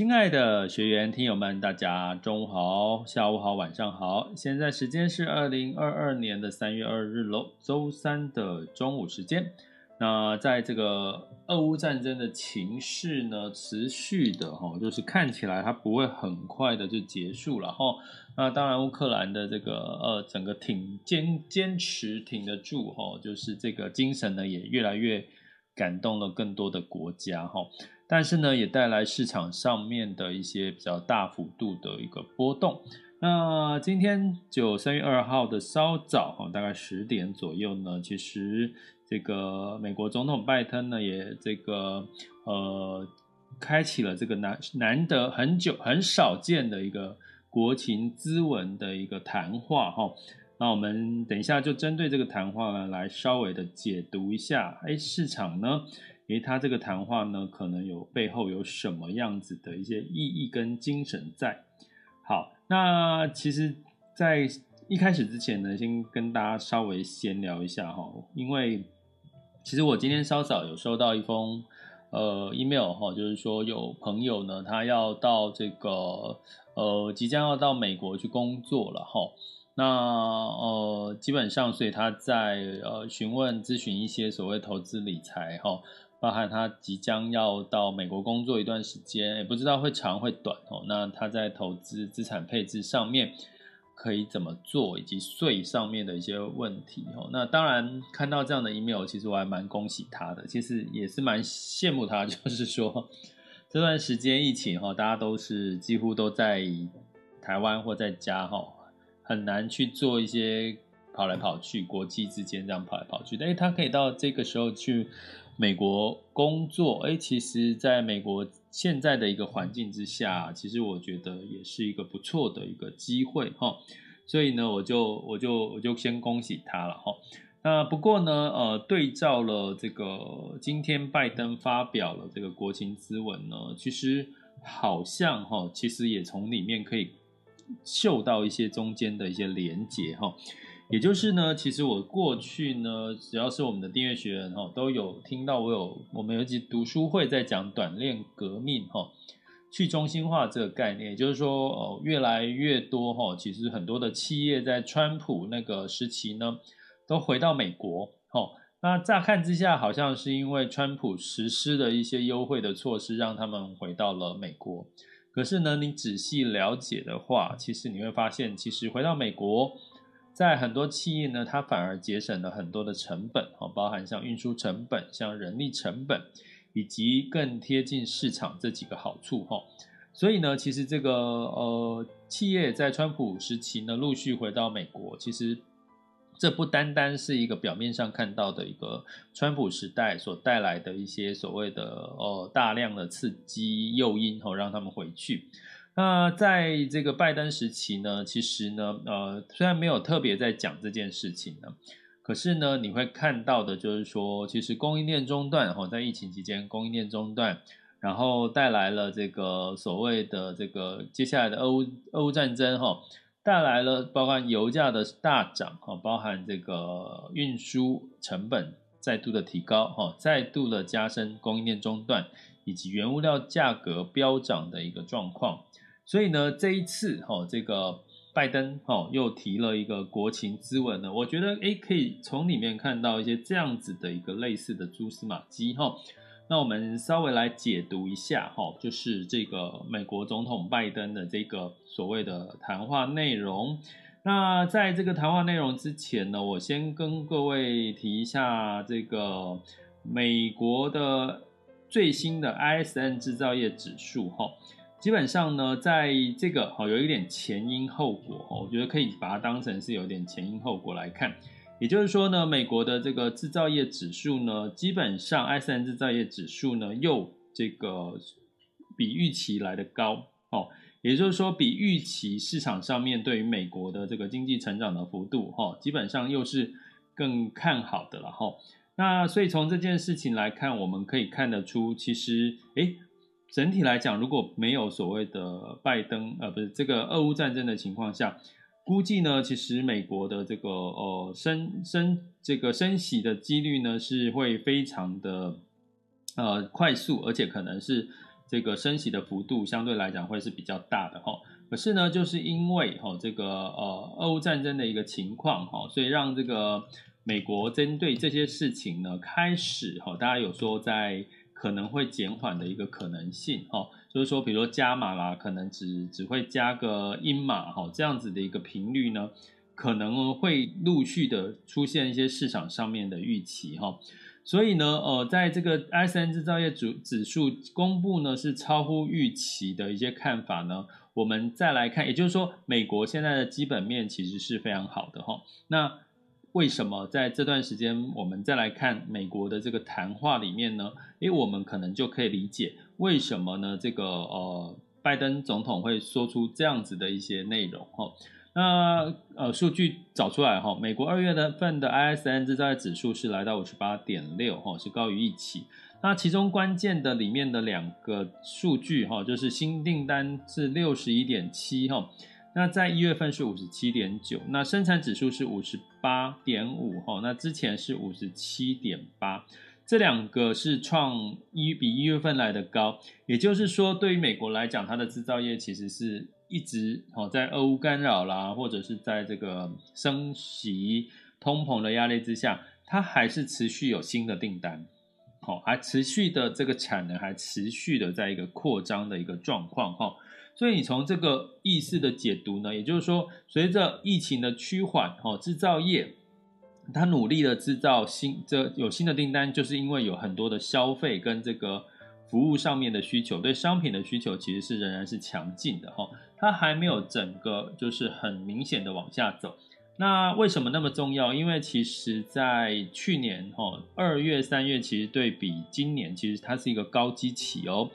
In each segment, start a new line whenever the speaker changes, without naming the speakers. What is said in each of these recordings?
亲爱的学员、听友们，大家中午好、下午好、晚上好。现在时间是二零二二年的三月二日喽，周三的中午时间。那在这个俄乌战争的情势呢，持续的哈，就是看起来它不会很快的就结束了哈。那当然，乌克兰的这个呃整个挺坚坚持挺得住哈，就是这个精神呢也越来越感动了更多的国家哈。但是呢，也带来市场上面的一些比较大幅度的一个波动。那今天就三月二号的稍早哈，大概十点左右呢，其实这个美国总统拜登呢也这个呃开启了这个难难得很久很少见的一个国情咨文的一个谈话哈。那我们等一下就针对这个谈话呢来稍微的解读一下，哎，市场呢？因为他这个谈话呢，可能有背后有什么样子的一些意义跟精神在。好，那其实，在一开始之前呢，先跟大家稍微闲聊一下哈，因为其实我今天稍早有收到一封呃 email 哈，就是说有朋友呢，他要到这个呃即将要到美国去工作了哈。那呃基本上，所以他在呃询问咨询一些所谓投资理财哈。包含他即将要到美国工作一段时间，也不知道会长会短哦。那他在投资资产配置上面可以怎么做，以及税上面的一些问题哦。那当然看到这样的 email，其实我还蛮恭喜他的，其实也是蛮羡慕他，就是说这段时间疫情哈，大家都是几乎都在台湾或在家哈，很难去做一些跑来跑去，国际之间这样跑来跑去，但是他可以到这个时候去。美国工作，哎，其实在美国现在的一个环境之下，其实我觉得也是一个不错的一个机会哈。所以呢，我就我就我就先恭喜他了哈。那不过呢，呃，对照了这个今天拜登发表了这个国情咨文呢，其实好像哈，其实也从里面可以嗅到一些中间的一些连结哈。也就是呢，其实我过去呢，只要是我们的订阅学员哈，都有听到我有我们有一集读书会在讲短链革命哈，去中心化这个概念，也就是说哦，越来越多哈，其实很多的企业在川普那个时期呢，都回到美国哈。那乍看之下，好像是因为川普实施的一些优惠的措施，让他们回到了美国。可是呢，你仔细了解的话，其实你会发现，其实回到美国。在很多企业呢，它反而节省了很多的成本，包含像运输成本、像人力成本，以及更贴近市场这几个好处，哈。所以呢，其实这个呃，企业在川普时期呢，陆续回到美国，其实这不单单是一个表面上看到的一个川普时代所带来的一些所谓的呃大量的刺激诱因，哈，让他们回去。那在这个拜登时期呢，其实呢，呃，虽然没有特别在讲这件事情呢，可是呢，你会看到的就是说，其实供应链中断哈，在疫情期间供应链中断，然后带来了这个所谓的这个接下来的俄乌俄乌战争哈，带来了包含油价的大涨哈，包含这个运输成本再度的提高哈，再度的加深供应链中断以及原物料价格飙涨的一个状况。所以呢，这一次哈，这个拜登哦又提了一个国情咨文呢，我觉得诶可以从里面看到一些这样子的一个类似的蛛丝马迹哈。那我们稍微来解读一下哈，就是这个美国总统拜登的这个所谓的谈话内容。那在这个谈话内容之前呢，我先跟各位提一下这个美国的最新的 ISM 制造业指数哈。基本上呢，在这个哈有一点前因后果哈，我觉得可以把它当成是有点前因后果来看。也就是说呢，美国的这个制造业指数呢，基本上 ISM 制造业指数呢又这个比预期来得高哦。也就是说，比预期市场上面对于美国的这个经济成长的幅度哈，基本上又是更看好的了哈。那所以从这件事情来看，我们可以看得出，其实诶整体来讲，如果没有所谓的拜登，呃，不是这个俄乌战争的情况下，估计呢，其实美国的这个呃升升这个升息的几率呢，是会非常的呃快速，而且可能是这个升息的幅度相对来讲会是比较大的哈。可是呢，就是因为哈这个呃俄乌战争的一个情况哈，所以让这个美国针对这些事情呢，开始哈，大家有说在。可能会减缓的一个可能性，哈，就是说，比如说加码啦，可能只只会加个一码，哈，这样子的一个频率呢，可能会陆续的出现一些市场上面的预期，哈，所以呢，呃，在这个 S N 制造业指指数公布呢，是超乎预期的一些看法呢，我们再来看，也就是说，美国现在的基本面其实是非常好的，哈，那。为什么在这段时间，我们再来看美国的这个谈话里面呢？诶，我们可能就可以理解为什么呢？这个呃，拜登总统会说出这样子的一些内容哈。那呃，数据找出来哈，美国二月份的 ISM 制造业指数是来到五十八点六哈，是高于预期。那其中关键的里面的两个数据哈，就是新订单是六十一点七哈。那在一月份是五十七点九，那生产指数是五十八点五哈，那之前是五十七点八，这两个是创一比一月份来的高，也就是说，对于美国来讲，它的制造业其实是一直哦在俄乌干扰啦，或者是在这个升息、通膨的压力之下，它还是持续有新的订单，好，还持续的这个产能还持续的在一个扩张的一个状况哈。所以你从这个意思的解读呢，也就是说，随着疫情的趋缓，哦，制造业它努力的制造新这有新的订单，就是因为有很多的消费跟这个服务上面的需求，对商品的需求其实是仍然是强劲的哈，它还没有整个就是很明显的往下走。那为什么那么重要？因为其实在去年哈二月、三月，其实对比今年，其实它是一个高基期哦。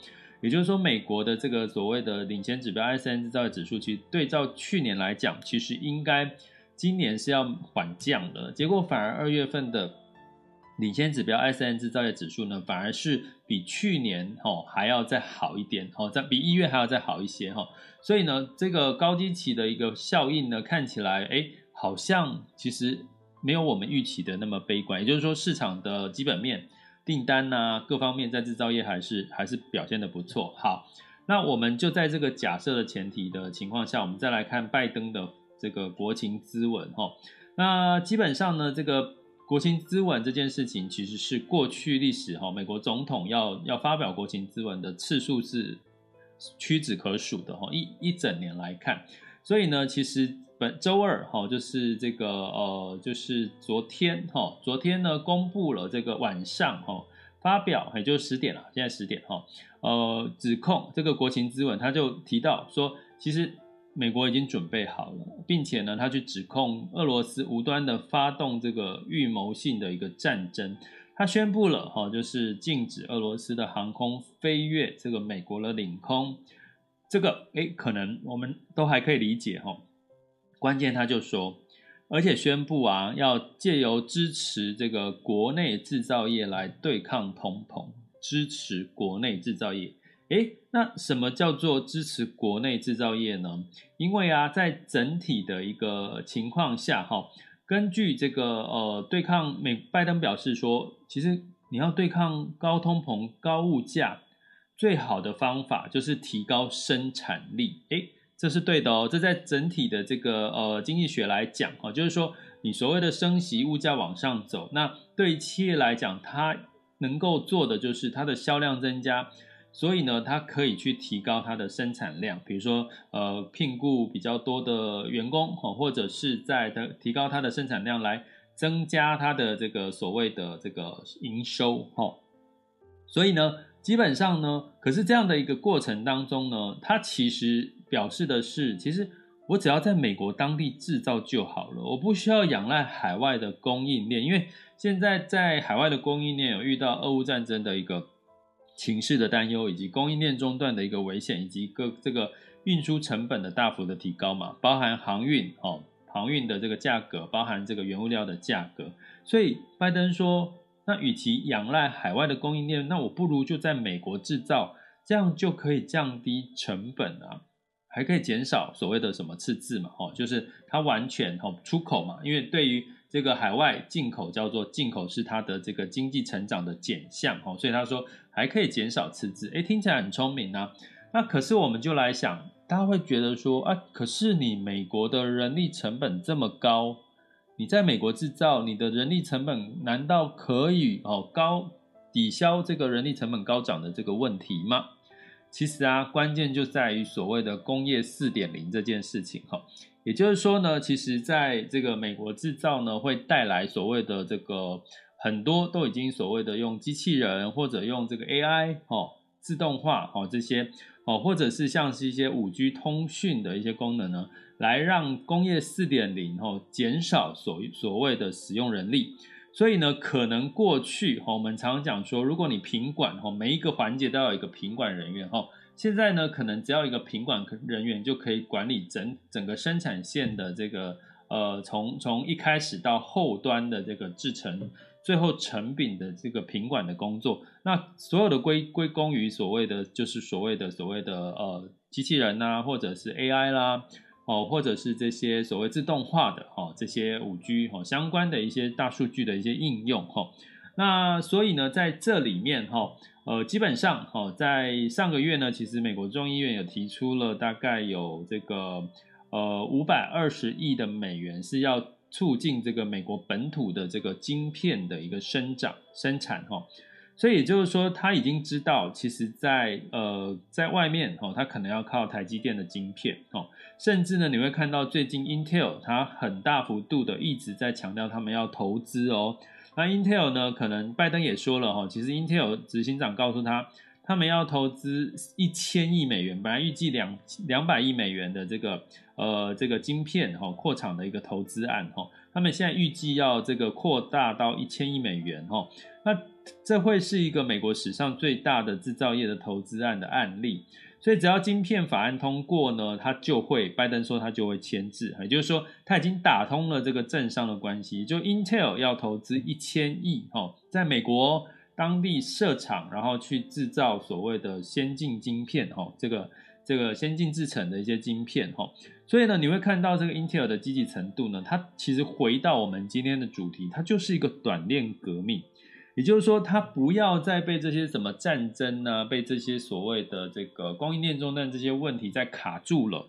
也就是说，美国的这个所谓的领先指标 ISM 制造业指数，其实对照去年来讲，其实应该今年是要缓降的。结果反而二月份的领先指标 ISM 制造业指数呢，反而是比去年哦还要再好一点哦，在比一月还要再好一些哈。所以呢，这个高基期的一个效应呢，看起来哎，好像其实没有我们预期的那么悲观。也就是说，市场的基本面。订单呐、啊，各方面在制造业还是还是表现得不错。好，那我们就在这个假设的前提的情况下，我们再来看拜登的这个国情咨文哈。那基本上呢，这个国情咨文这件事情，其实是过去历史哈，美国总统要要发表国情咨文的次数是屈指可数的哈。一一整年来看，所以呢，其实。本周二哈，就是这个呃，就是昨天哈，昨天呢公布了这个晚上哈发表，也就十点了，现在十点哈，呃，指控这个国情咨文，他就提到说，其实美国已经准备好了，并且呢，他去指控俄罗斯无端的发动这个预谋性的一个战争，他宣布了哈，就是禁止俄罗斯的航空飞越这个美国的领空，这个诶，可能我们都还可以理解哈。关键他就说，而且宣布啊，要借由支持这个国内制造业来对抗通膨，支持国内制造业。诶，那什么叫做支持国内制造业呢？因为啊，在整体的一个情况下，哈，根据这个呃，对抗美拜登表示说，其实你要对抗高通膨、高物价，最好的方法就是提高生产力。诶。这是对的哦。这在整体的这个呃经济学来讲哦，就是说你所谓的升息，物价往上走，那对于企业来讲，它能够做的就是它的销量增加，所以呢，它可以去提高它的生产量，比如说呃聘雇比较多的员工哈，或者是在的提高它的生产量来增加它的这个所谓的这个营收哈。所以呢，基本上呢，可是这样的一个过程当中呢，它其实表示的是，其实我只要在美国当地制造就好了，我不需要仰赖海外的供应链，因为现在在海外的供应链有遇到俄乌战争的一个情势的担忧，以及供应链中断的一个危险，以及各这个运输成本的大幅的提高嘛，包含航运哦，航运的这个价格，包含这个原物料的价格，所以拜登说。那与其仰赖海外的供应链，那我不如就在美国制造，这样就可以降低成本啊，还可以减少所谓的什么赤字嘛，哦，就是它完全哦出口嘛，因为对于这个海外进口叫做进口是它的这个经济成长的减项哦，所以他说还可以减少赤字，诶，听起来很聪明啊。那可是我们就来想，大家会觉得说啊，可是你美国的人力成本这么高。你在美国制造，你的人力成本难道可以哦高抵消这个人力成本高涨的这个问题吗？其实啊，关键就在于所谓的工业四点零这件事情哈。也就是说呢，其实在这个美国制造呢，会带来所谓的这个很多都已经所谓的用机器人或者用这个 AI 哦自动化哦这些哦，或者是像是一些五 G 通讯的一些功能呢。来让工业四点零哦减少所所谓的使用人力，所以呢，可能过去哈我们常常讲说，如果你品管哈每一个环节都要有一个品管人员哈，现在呢可能只要一个品管人员就可以管理整整个生产线的这个呃从从一开始到后端的这个制成，最后成品的这个品管的工作，那所有的归归功于所谓的就是所谓的所谓的呃机器人呐，或者是 AI 啦。哦，或者是这些所谓自动化的哦，这些五 G 哦相关的一些大数据的一些应用哈，那所以呢，在这里面哈，呃，基本上哈，在上个月呢，其实美国众议院有提出了大概有这个呃五百二十亿的美元是要促进这个美国本土的这个晶片的一个生长生产哈。所以也就是说，他已经知道，其实在，呃，在外面哦，他可能要靠台积电的晶片哦，甚至呢，你会看到最近 Intel 它很大幅度的一直在强调他们要投资哦。那 Intel 呢，可能拜登也说了哈，其实 Intel 执行长告诉他，他们要投资一千亿美元，本来预计两两百亿美元的这个呃这个晶片哈扩厂的一个投资案哈，他们现在预计要这个扩大到一千亿美元哈，那。这会是一个美国史上最大的制造业的投资案的案例，所以只要晶片法案通过呢，他就会，拜登说他就会签字，也就是说他已经打通了这个政商的关系，就 Intel 要投资一千亿，哦，在美国当地设厂，然后去制造所谓的先进晶片，哈，这个这个先进制程的一些晶片，哈，所以呢，你会看到这个 Intel 的积极程度呢，它其实回到我们今天的主题，它就是一个短链革命。也就是说，他不要再被这些什么战争呢、啊，被这些所谓的这个供应链中断这些问题再卡住了。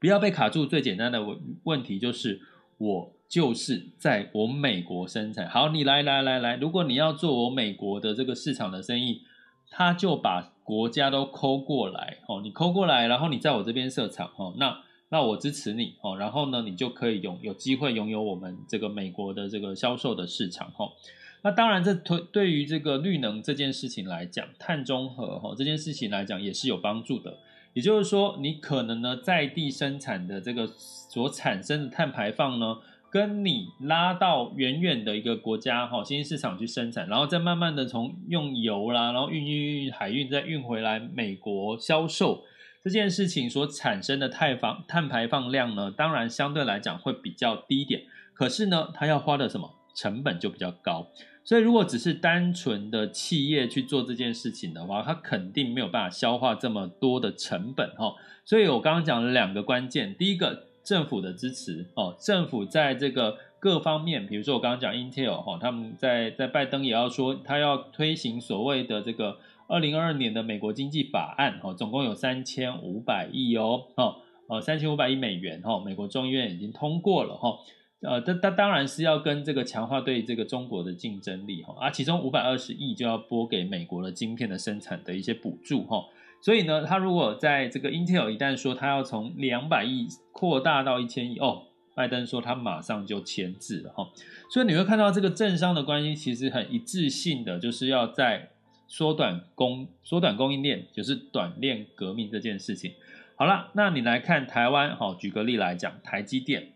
不要被卡住，最简单的问问题就是，我就是在我美国生产。好，你来来来来，如果你要做我美国的这个市场的生意，他就把国家都抠过来哦，你抠过来，然后你在我这边设厂哦，那那我支持你哦，然后呢，你就可以拥有机会拥有我们这个美国的这个销售的市场哦。那当然，这对对于这个绿能这件事情来讲，碳中和哈这件事情来讲也是有帮助的。也就是说，你可能呢在地生产的这个所产生的碳排放呢，跟你拉到远远的一个国家哈新兴市场去生产，然后再慢慢的从用油啦，然后运运运海运再运回来美国销售这件事情所产生的碳放碳排放量呢，当然相对来讲会比较低一点。可是呢，它要花的什么？成本就比较高，所以如果只是单纯的企业去做这件事情的话，它肯定没有办法消化这么多的成本哈。所以我刚刚讲了两个关键，第一个政府的支持哦，政府在这个各方面，比如说我刚刚讲 Intel 哈，他们在在拜登也要说他要推行所谓的这个二零二二年的美国经济法案，哈，总共有三千五百亿哦，哦，呃，三千五百亿美元，哈，美国众议院已经通过了，哈，呃，这当当然是要跟这个强化对这个中国的竞争力，哈，啊，其中五百二十亿就要拨给美国的晶片的生产的一些补助，哈，所以呢，他如果在这个 Intel 一旦说他要从两百亿扩大到一千亿，哦，拜登说他马上就签字了，哈，所以你会看到这个政商的关系其实很一致性的，就是要在。缩短供缩短供应链，就是短链革命这件事情。好了，那你来看台湾，哈，举个例来讲，台积电，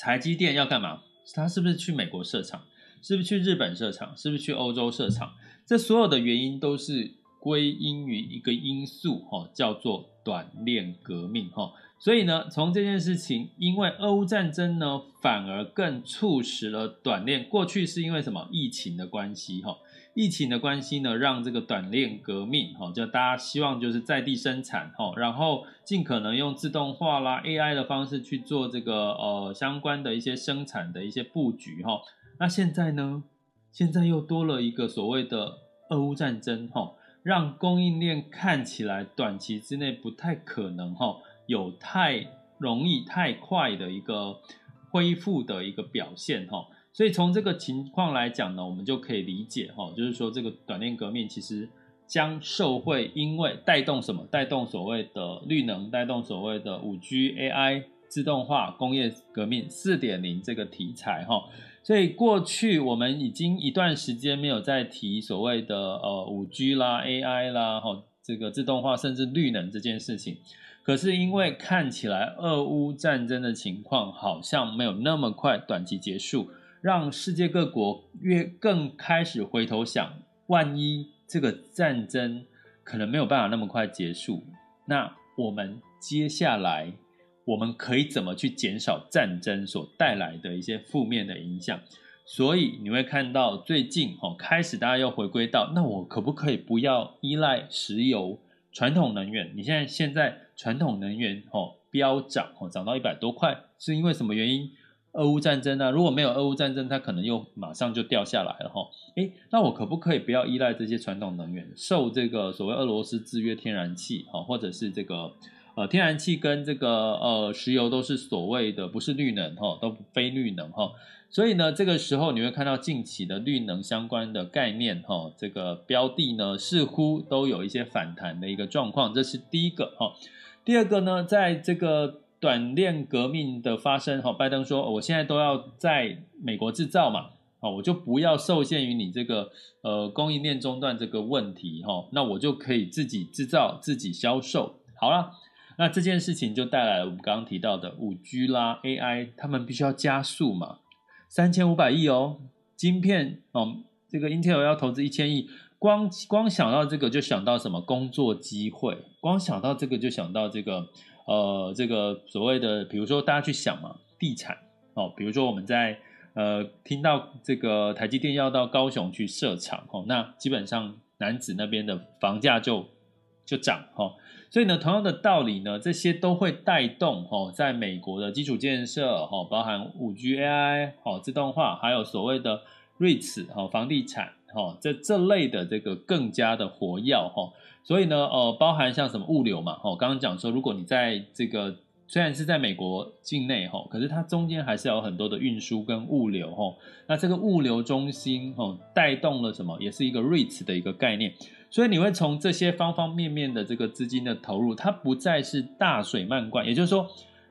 台积电要干嘛？他是不是去美国设厂？是不是去日本设厂？是不是去欧洲设厂？这所有的原因都是归因于一个因素，哈，叫做短链革命，哈。所以呢，从这件事情，因为俄乌战争呢，反而更促使了短链。过去是因为什么？疫情的关系，哈。疫情的关系呢，让这个短链革命，哈，就大家希望就是在地生产，哈，然后尽可能用自动化啦、AI 的方式去做这个呃相关的一些生产的一些布局，哈。那现在呢，现在又多了一个所谓的俄乌战争，哈，让供应链看起来短期之内不太可能，哈，有太容易、太快的一个恢复的一个表现，哈。所以从这个情况来讲呢，我们就可以理解哈，就是说这个短链革命其实将受惠，因为带动什么？带动所谓的绿能，带动所谓的五 G、AI、自动化、工业革命四点零这个题材哈。所以过去我们已经一段时间没有再提所谓的呃五 G 啦、AI 啦哈，这个自动化甚至绿能这件事情。可是因为看起来俄乌战争的情况好像没有那么快短期结束。让世界各国越更开始回头想，万一这个战争可能没有办法那么快结束，那我们接下来我们可以怎么去减少战争所带来的一些负面的影响？所以你会看到最近哦，开始大家又回归到，那我可不可以不要依赖石油传统能源？你现在现在传统能源哦飙涨哦，涨到一百多块，是因为什么原因？俄乌战争、啊？如果没有俄乌战争，它可能又马上就掉下来了哈。诶，那我可不可以不要依赖这些传统能源，受这个所谓俄罗斯制约天然气哈，或者是这个呃天然气跟这个呃石油都是所谓的不是绿能哈，都非绿能哈。所以呢，这个时候你会看到近期的绿能相关的概念哈，这个标的呢似乎都有一些反弹的一个状况，这是第一个哈。第二个呢，在这个。短链革命的发生，哈，拜登说，我现在都要在美国制造嘛，我就不要受限于你这个呃供应链中断这个问题，哈，那我就可以自己制造、自己销售。好了，那这件事情就带来了我们刚刚提到的五 G 啦、AI，他们必须要加速嘛，三千五百亿哦，晶片哦，这个 Intel 要投资一千亿，光光想到这个就想到什么工作机会，光想到这个就想到这个。呃，这个所谓的，比如说大家去想嘛，地产哦，比如说我们在呃听到这个台积电要到高雄去设厂哦，那基本上南子那边的房价就就涨哦，所以呢，同样的道理呢，这些都会带动哦，在美国的基础建设哦，包含五 G AI 哦，自动化，还有所谓的 REITs 哦，房地产哦，这这类的这个更加的活跃哈。所以呢，呃，包含像什么物流嘛，哦，刚刚讲说，如果你在这个虽然是在美国境内，哈，可是它中间还是有很多的运输跟物流，哈，那这个物流中心，哦，带动了什么？也是一个 REITs 的一个概念。所以你会从这些方方面面的这个资金的投入，它不再是大水漫灌，也就是说，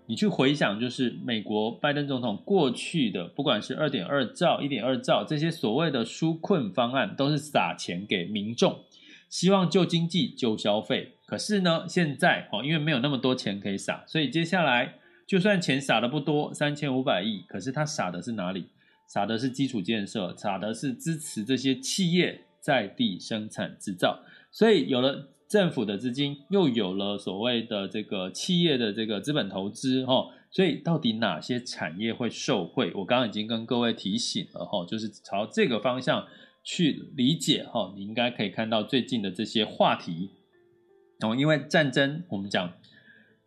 你去回想，就是美国拜登总统过去的，不管是二点二兆、一点二兆这些所谓的纾困方案，都是撒钱给民众。希望救经济、救消费，可是呢，现在哦，因为没有那么多钱可以撒，所以接下来就算钱撒的不多，三千五百亿，可是他撒的是哪里？撒的是基础建设，撒的是支持这些企业在地生产制造。所以有了政府的资金，又有了所谓的这个企业的这个资本投资，哈，所以到底哪些产业会受惠？我刚刚已经跟各位提醒了，哈，就是朝这个方向。去理解哈，你应该可以看到最近的这些话题哦，因为战争，我们讲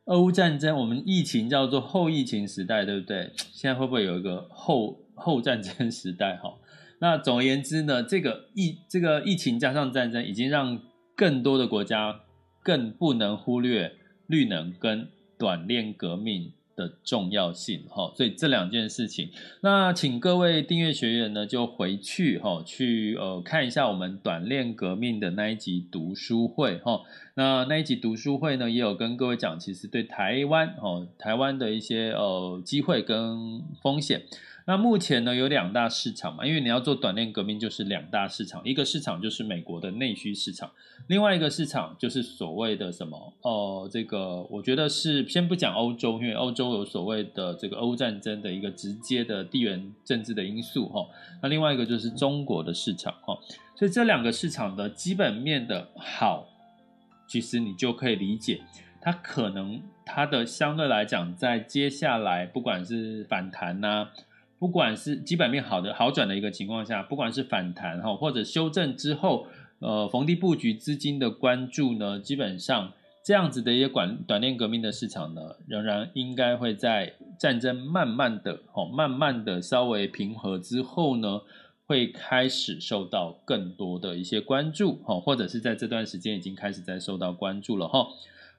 俄乌战争，我们疫情叫做后疫情时代，对不对？现在会不会有一个后 后战争时代？哈，那总而言之呢，这个疫这个疫情加上战争，已经让更多的国家更不能忽略绿能跟短链革命的重要性哈，所以这两件事情，那请各位订阅学员呢就回去哈去呃看一下我们短链革命的那一集读书会哈，那那一集读书会呢也有跟各位讲，其实对台湾哈台湾的一些呃机会跟风险。那目前呢有两大市场嘛，因为你要做短链革命，就是两大市场，一个市场就是美国的内需市场，另外一个市场就是所谓的什么？呃，这个我觉得是先不讲欧洲，因为欧洲有所谓的这个欧战争的一个直接的地缘政治的因素哈。那另外一个就是中国的市场哈，所以这两个市场的基本面的好，其实你就可以理解，它可能它的相对来讲，在接下来不管是反弹呐、不管是基本面好的好转的一个情况下，不管是反弹哈，或者修正之后，呃，逢低布局资金的关注呢，基本上这样子的一些短短链革命的市场呢，仍然应该会在战争慢慢的哦，慢慢的稍微平和之后呢，会开始受到更多的一些关注哈，或者是在这段时间已经开始在受到关注了哈，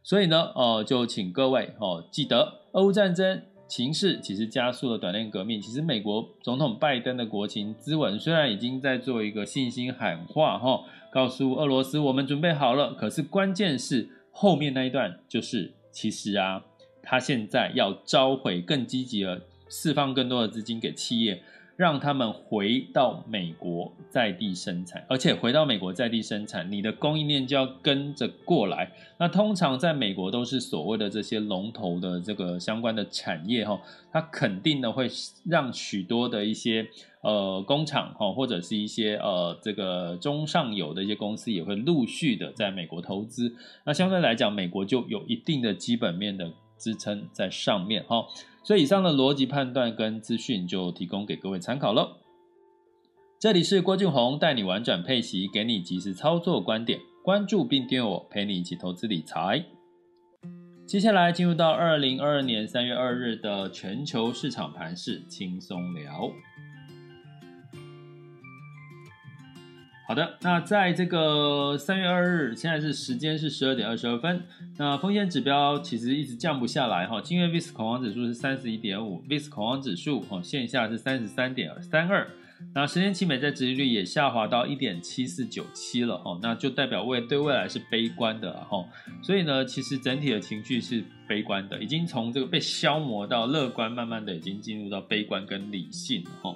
所以呢，呃，就请各位哦，记得俄乌战争。形势其实加速了短链革命。其实美国总统拜登的国情咨文虽然已经在做一个信心喊话，哈，告诉俄罗斯我们准备好了。可是关键是后面那一段，就是其实啊，他现在要召回更积极的释放更多的资金给企业。让他们回到美国在地生产，而且回到美国在地生产，你的供应链就要跟着过来。那通常在美国都是所谓的这些龙头的这个相关的产业哈，它肯定呢会让许多的一些呃工厂哈，或者是一些呃这个中上游的一些公司也会陆续的在美国投资。那相对来讲，美国就有一定的基本面的支撑在上面哈。所以以上的逻辑判断跟资讯就提供给各位参考了。这里是郭俊宏带你玩转配息，给你及时操作观点，关注并订阅我，陪你一起投资理财。接下来进入到二零二二年三月二日的全球市场盘势轻松聊。好的，那在这个三月二日，现在是时间是十二点二十二分。那风险指标其实一直降不下来哈。今日 VIX 恐慌指数是三十一点五，VIX 恐慌指数哈线下是三十三点三二。那十年期美债殖利率也下滑到一点七四九七了哈，那就代表未对未来是悲观的哈。所以呢，其实整体的情绪是悲观的，已经从这个被消磨到乐观，慢慢的已经进入到悲观跟理性哈。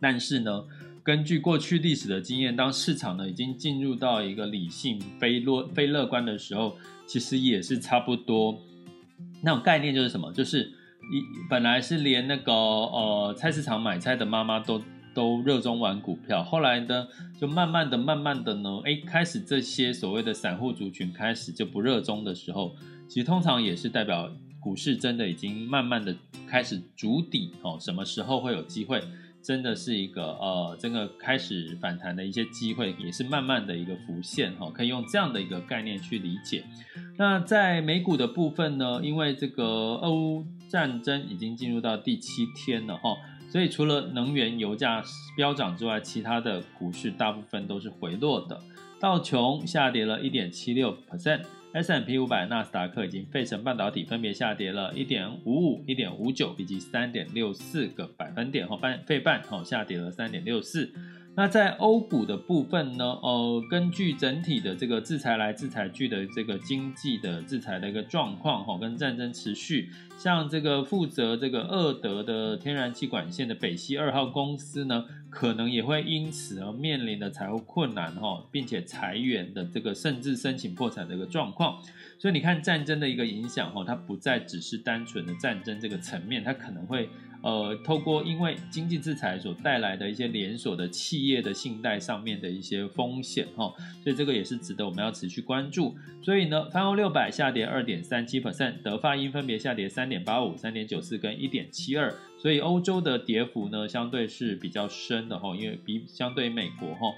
但是呢。根据过去历史的经验，当市场呢已经进入到一个理性非乐非乐观的时候，其实也是差不多。那种概念就是什么？就是一本来是连那个呃菜市场买菜的妈妈都都热衷玩股票，后来呢就慢慢的、慢慢的呢，哎，开始这些所谓的散户族群开始就不热衷的时候，其实通常也是代表股市真的已经慢慢的开始筑底哦。什么时候会有机会？真的是一个呃，这个开始反弹的一些机会，也是慢慢的一个浮现哈，可以用这样的一个概念去理解。那在美股的部分呢，因为这个俄乌战争已经进入到第七天了哈，所以除了能源油价飙涨之外，其他的股市大部分都是回落的。道琼下跌了一点七六 percent。S&P 五百、纳斯达克已经费城半导体分别下跌了一点五五、一点五九以及三点六四个百分点，后，半费半哈下跌了三点六四。那在欧股的部分呢？呃，根据整体的这个制裁来制裁去的这个经济的制裁的一个状况，哈，跟战争持续，像这个负责这个厄德的天然气管线的北溪二号公司呢，可能也会因此而面临的财务困难，哈，并且裁员的这个甚至申请破产的一个状况。所以你看战争的一个影响，哈，它不再只是单纯的战争这个层面，它可能会。呃，透过因为经济制裁所带来的一些连锁的企业的信贷上面的一些风险哈，所以这个也是值得我们要持续关注。所以呢，泛欧六百下跌二点三七 percent，德法英分别下跌三点八五、三点九四跟一点七二，所以欧洲的跌幅呢相对是比较深的哈，因为比相对于美国哈。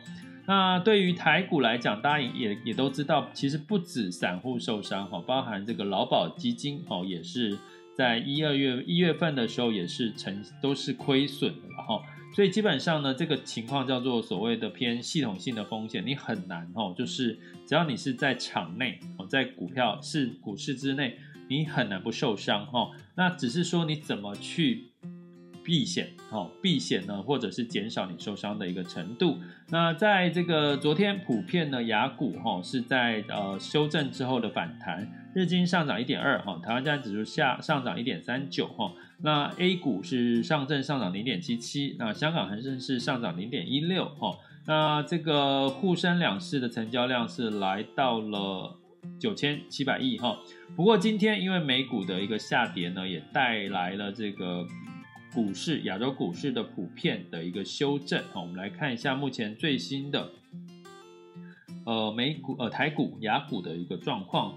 那对于台股来讲，大家也也都知道，其实不止散户受伤哈，包含这个劳保基金哦也是。在一二月一月份的时候也是成都是亏损的，哈所以基本上呢，这个情况叫做所谓的偏系统性的风险，你很难哦，就是只要你是在场内哦，在股票市股市之内，你很难不受伤哈。那只是说你怎么去。避险哦，避险呢，或者是减少你受伤的一个程度。那在这个昨天普遍呢，雅股哈是在呃修正之后的反弹，日经上涨一点二哈，台湾加指数下上涨一点三九哈。那 A 股是上证上涨零点七七，那香港恒生是上涨零点一六哈。那这个沪深两市的成交量是来到了九千七百亿哈。不过今天因为美股的一个下跌呢，也带来了这个。股市，亚洲股市的普遍的一个修正，好，我们来看一下目前最新的，呃，美股呃台股、亚股的一个状况。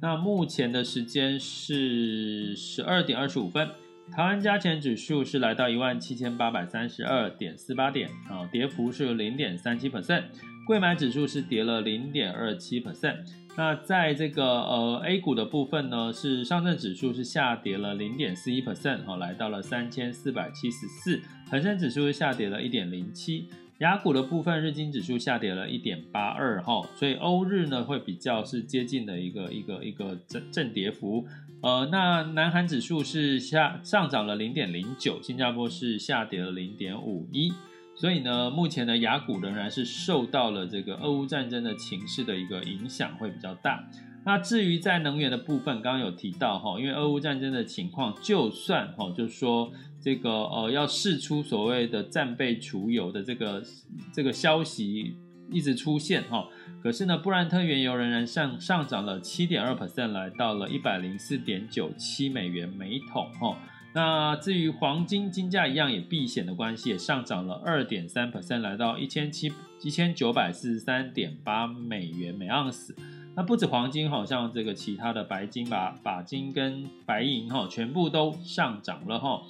那目前的时间是十二点二十五分，台湾加权指数是来到一万七千八百三十二点四八点，啊，跌幅是零点三七 percent，柜买指数是跌了零点二七 percent。那在这个呃 A 股的部分呢，是上证指数是下跌了零点四一 percent 哈，来到了三千四百七十四，恒生指数是下跌了一点零七，雅股的部分日经指数下跌了一点八二哈，所以欧日呢会比较是接近的一个一个一个正正跌幅，呃，那南韩指数是下上涨了零点零九，新加坡是下跌了零点五一。所以呢，目前的亚股仍然是受到了这个俄乌战争的情势的一个影响会比较大。那至于在能源的部分，刚刚有提到哈，因为俄乌战争的情况，就算哈，就是说这个呃要释出所谓的战备储油的这个这个消息一直出现哈，可是呢，布兰特原油仍然上上涨了七点二 percent，来到了一百零四点九七美元每桶哈。那至于黄金，金价一样也避险的关系，也上涨了二点三 percent，来到一千七一千九百四十三点八美元每盎司。那不止黄金，好像这个其他的白金吧，把金跟白银哈，全部都上涨了哈。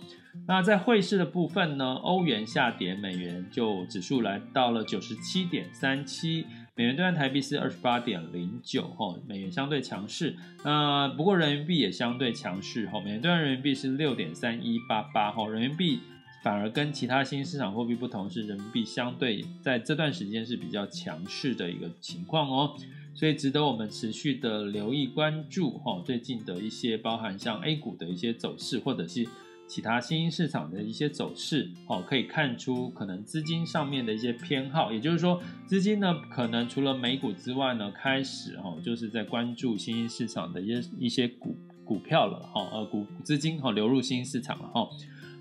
那在汇市的部分呢，欧元下跌，美元就指数来到了九十七点三七。美元兑换台币是二十八点零九，哈，美元相对强势。那不过人民币也相对强势，哈，美元兑换人民币是六点三一八八，哈，人民币反而跟其他新兴市场货币不同，是人民币相对在这段时间是比较强势的一个情况哦，所以值得我们持续的留意关注，哈，最近的一些包含像 A 股的一些走势，或者是。其他新兴市场的一些走势，哦，可以看出可能资金上面的一些偏好，也就是说，资金呢可能除了美股之外呢，开始哦，就是在关注新兴市场的一些一些股股票了，哈，呃，股资金哈流入新兴市场了，哈。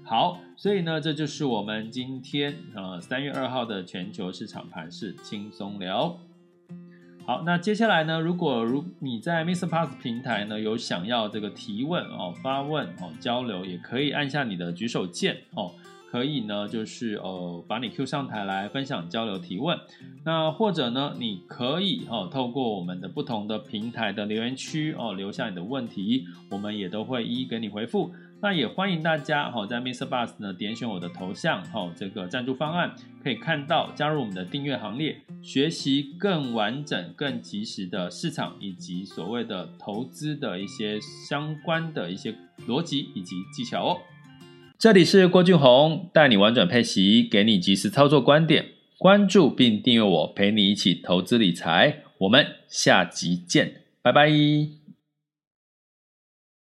好，所以呢，这就是我们今天呃三月二号的全球市场盘势轻松聊。好，那接下来呢，如果如你在 MixerBox 平台呢有想要这个提问哦、发问哦、交流，也可以按下你的举手键哦，可以呢就是呃把你 Q 上台来分享交流提问。那或者呢，你可以哦透过我们的不同的平台的留言区哦留下你的问题，我们也都会一一给你回复。那也欢迎大家哈，在 MixerBox 呢点选我的头像哈，这个赞助方案可以看到加入我们的订阅行列，学习更完整、更及时的市场以及所谓的投资的一些相关的一些逻辑以及技巧哦。这里是郭俊宏，带你玩转配息，给你及时操作观点，关注并订阅我，陪你一起投资理财。我们下集见，拜拜。